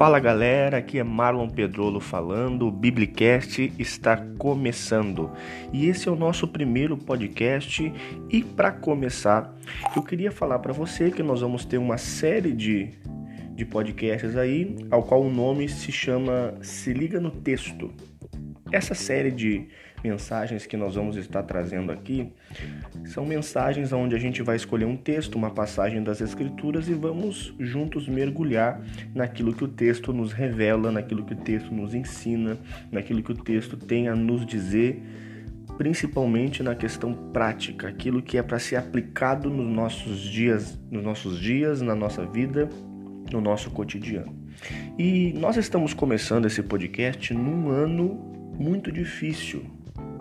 Fala galera, aqui é Marlon Pedrolo falando, o Biblicast está começando e esse é o nosso primeiro podcast. E para começar, eu queria falar para você que nós vamos ter uma série de, de podcasts aí, ao qual o nome se chama Se Liga no Texto. Essa série de mensagens que nós vamos estar trazendo aqui são mensagens onde a gente vai escolher um texto, uma passagem das Escrituras e vamos juntos mergulhar naquilo que o texto nos revela, naquilo que o texto nos ensina, naquilo que o texto tem a nos dizer, principalmente na questão prática, aquilo que é para ser aplicado nos nossos dias, nos nossos dias, na nossa vida, no nosso cotidiano. E nós estamos começando esse podcast num ano muito difícil.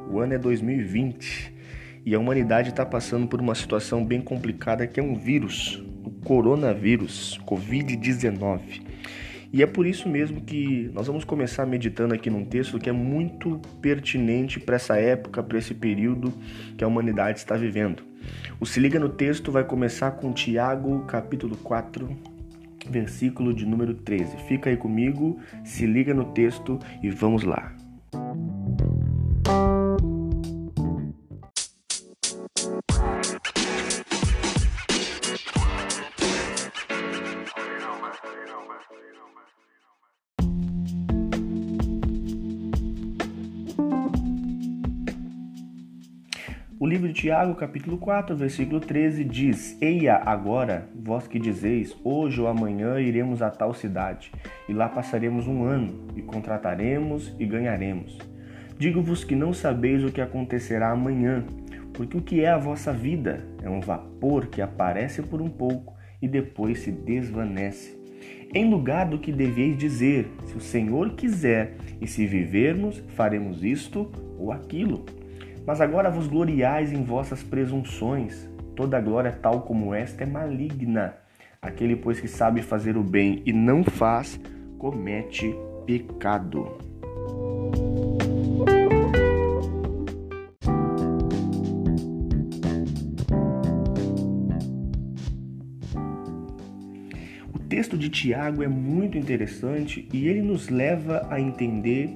O ano é 2020 e a humanidade está passando por uma situação bem complicada que é um vírus, o coronavírus, Covid-19. E é por isso mesmo que nós vamos começar meditando aqui num texto que é muito pertinente para essa época, para esse período que a humanidade está vivendo. O Se Liga no Texto vai começar com Tiago, capítulo 4, versículo de número 13. Fica aí comigo, se liga no texto e vamos lá. Livro de Tiago, capítulo 4, versículo 13 diz: Eia agora, vós que dizeis, hoje ou amanhã iremos a tal cidade, e lá passaremos um ano, e contrataremos e ganharemos. Digo-vos que não sabeis o que acontecerá amanhã, porque o que é a vossa vida é um vapor que aparece por um pouco e depois se desvanece. Em lugar do que deveis dizer, se o Senhor quiser, e se vivermos, faremos isto ou aquilo. Mas agora vos gloriais em vossas presunções. Toda glória tal como esta é maligna. Aquele, pois, que sabe fazer o bem e não faz, comete pecado. O texto de Tiago é muito interessante e ele nos leva a entender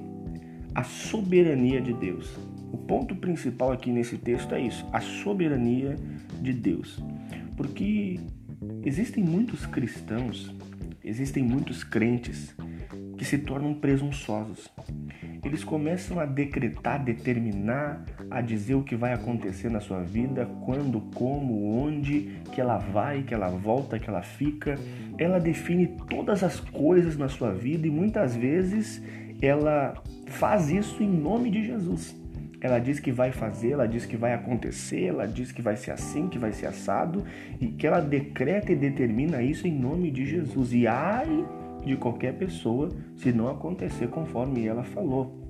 a soberania de Deus. O ponto principal aqui nesse texto é isso: a soberania de Deus. Porque existem muitos cristãos, existem muitos crentes que se tornam presunçosos. Eles começam a decretar, determinar, a dizer o que vai acontecer na sua vida, quando, como, onde, que ela vai, que ela volta, que ela fica. Ela define todas as coisas na sua vida e muitas vezes ela faz isso em nome de Jesus. Ela diz que vai fazer, ela diz que vai acontecer, ela diz que vai ser assim, que vai ser assado, e que ela decreta e determina isso em nome de Jesus. E ai de qualquer pessoa se não acontecer conforme ela falou.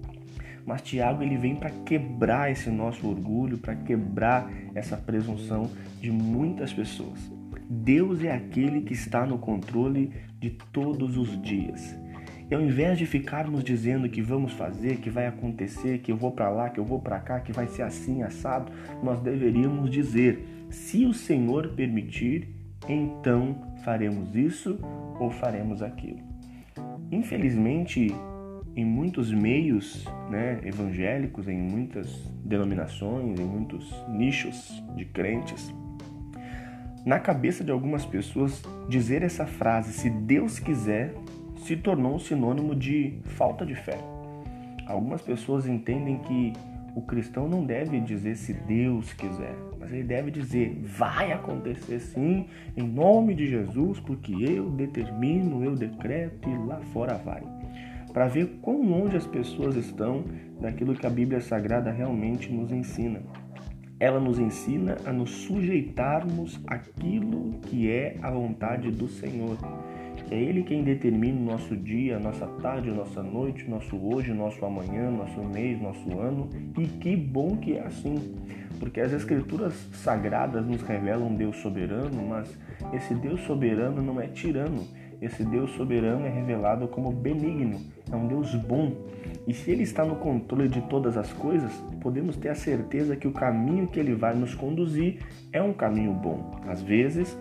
Mas Tiago ele vem para quebrar esse nosso orgulho, para quebrar essa presunção de muitas pessoas. Deus é aquele que está no controle de todos os dias. E ao invés de ficarmos dizendo que vamos fazer, que vai acontecer, que eu vou para lá, que eu vou para cá, que vai ser assim assado, nós deveríamos dizer: se o Senhor permitir, então faremos isso ou faremos aquilo. Infelizmente, em muitos meios né, evangélicos, em muitas denominações, em muitos nichos de crentes, na cabeça de algumas pessoas, dizer essa frase, se Deus quiser, se tornou sinônimo de falta de fé. Algumas pessoas entendem que o cristão não deve dizer se Deus quiser, mas ele deve dizer vai acontecer sim, em nome de Jesus, porque eu determino, eu decreto e lá fora vai. Para ver quão longe as pessoas estão daquilo que a Bíblia Sagrada realmente nos ensina. Ela nos ensina a nos sujeitarmos àquilo que é a vontade do Senhor. É Ele quem determina o nosso dia, a nossa tarde, a nossa noite, o nosso hoje, o nosso amanhã, nosso mês, nosso ano. E que bom que é assim, porque as Escrituras sagradas nos revelam um Deus soberano, mas esse Deus soberano não é tirano. Esse Deus soberano é revelado como benigno, é um Deus bom. E se Ele está no controle de todas as coisas, podemos ter a certeza que o caminho que Ele vai nos conduzir é um caminho bom. Às vezes,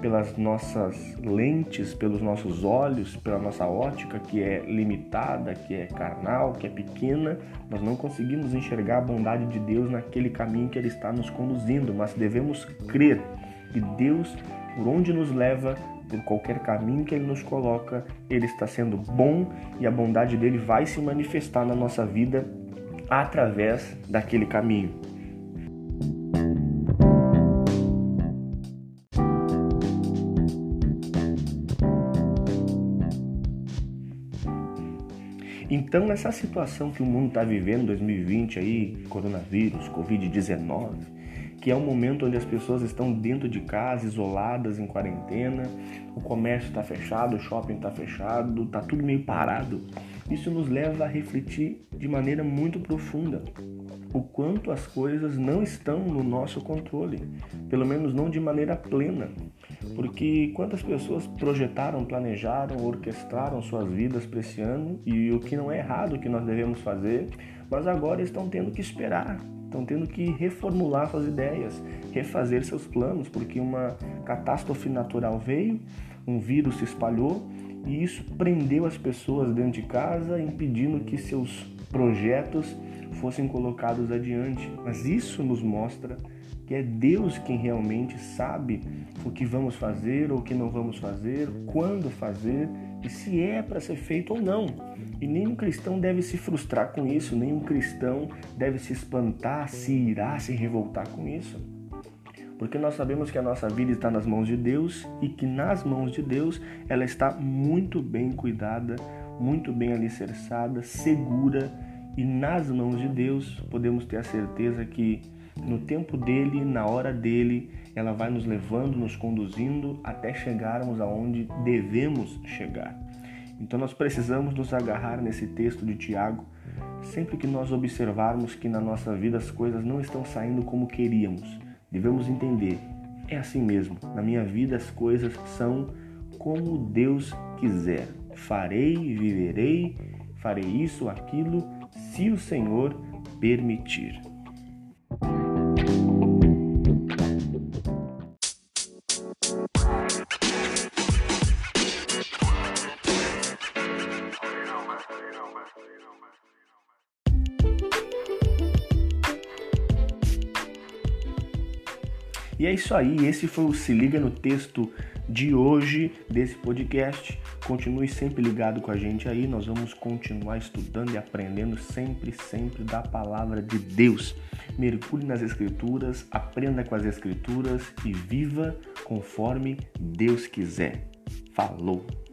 pelas nossas lentes, pelos nossos olhos, pela nossa ótica que é limitada, que é carnal, que é pequena, nós não conseguimos enxergar a bondade de Deus naquele caminho que Ele está nos conduzindo, mas devemos crer que Deus, por onde nos leva, por qualquer caminho que Ele nos coloca, Ele está sendo bom e a bondade dele vai se manifestar na nossa vida através daquele caminho. Então, nessa situação que o mundo está vivendo em 2020 aí, coronavírus, Covid-19, que é um momento onde as pessoas estão dentro de casa, isoladas, em quarentena, o comércio está fechado, o shopping está fechado, está tudo meio parado. Isso nos leva a refletir de maneira muito profunda o quanto as coisas não estão no nosso controle, pelo menos não de maneira plena. Porque quantas pessoas projetaram, planejaram, orquestraram suas vidas para esse ano e o que não é errado o que nós devemos fazer, mas agora estão tendo que esperar, estão tendo que reformular suas ideias, refazer seus planos, porque uma catástrofe natural veio, um vírus se espalhou e isso prendeu as pessoas dentro de casa, impedindo que seus projetos fossem colocados adiante. Mas isso nos mostra que é Deus quem realmente sabe o que vamos fazer ou o que não vamos fazer, quando fazer e se é para ser feito ou não. E nenhum cristão deve se frustrar com isso, nenhum cristão deve se espantar, se irá, se revoltar com isso. Porque nós sabemos que a nossa vida está nas mãos de Deus e que nas mãos de Deus ela está muito bem cuidada, muito bem alicerçada, segura e nas mãos de Deus podemos ter a certeza que no tempo dele, na hora dele, ela vai nos levando, nos conduzindo até chegarmos aonde devemos chegar. Então nós precisamos nos agarrar nesse texto de Tiago, sempre que nós observarmos que na nossa vida as coisas não estão saindo como queríamos. Devemos entender, é assim mesmo. Na minha vida as coisas são como Deus quiser. Farei, viverei, farei isso, aquilo, se o Senhor permitir. E é isso aí, esse foi o Se Liga no Texto de hoje desse podcast. Continue sempre ligado com a gente aí, nós vamos continuar estudando e aprendendo sempre, sempre da palavra de Deus. Mergulhe nas Escrituras, aprenda com as Escrituras e viva conforme Deus quiser. Falou!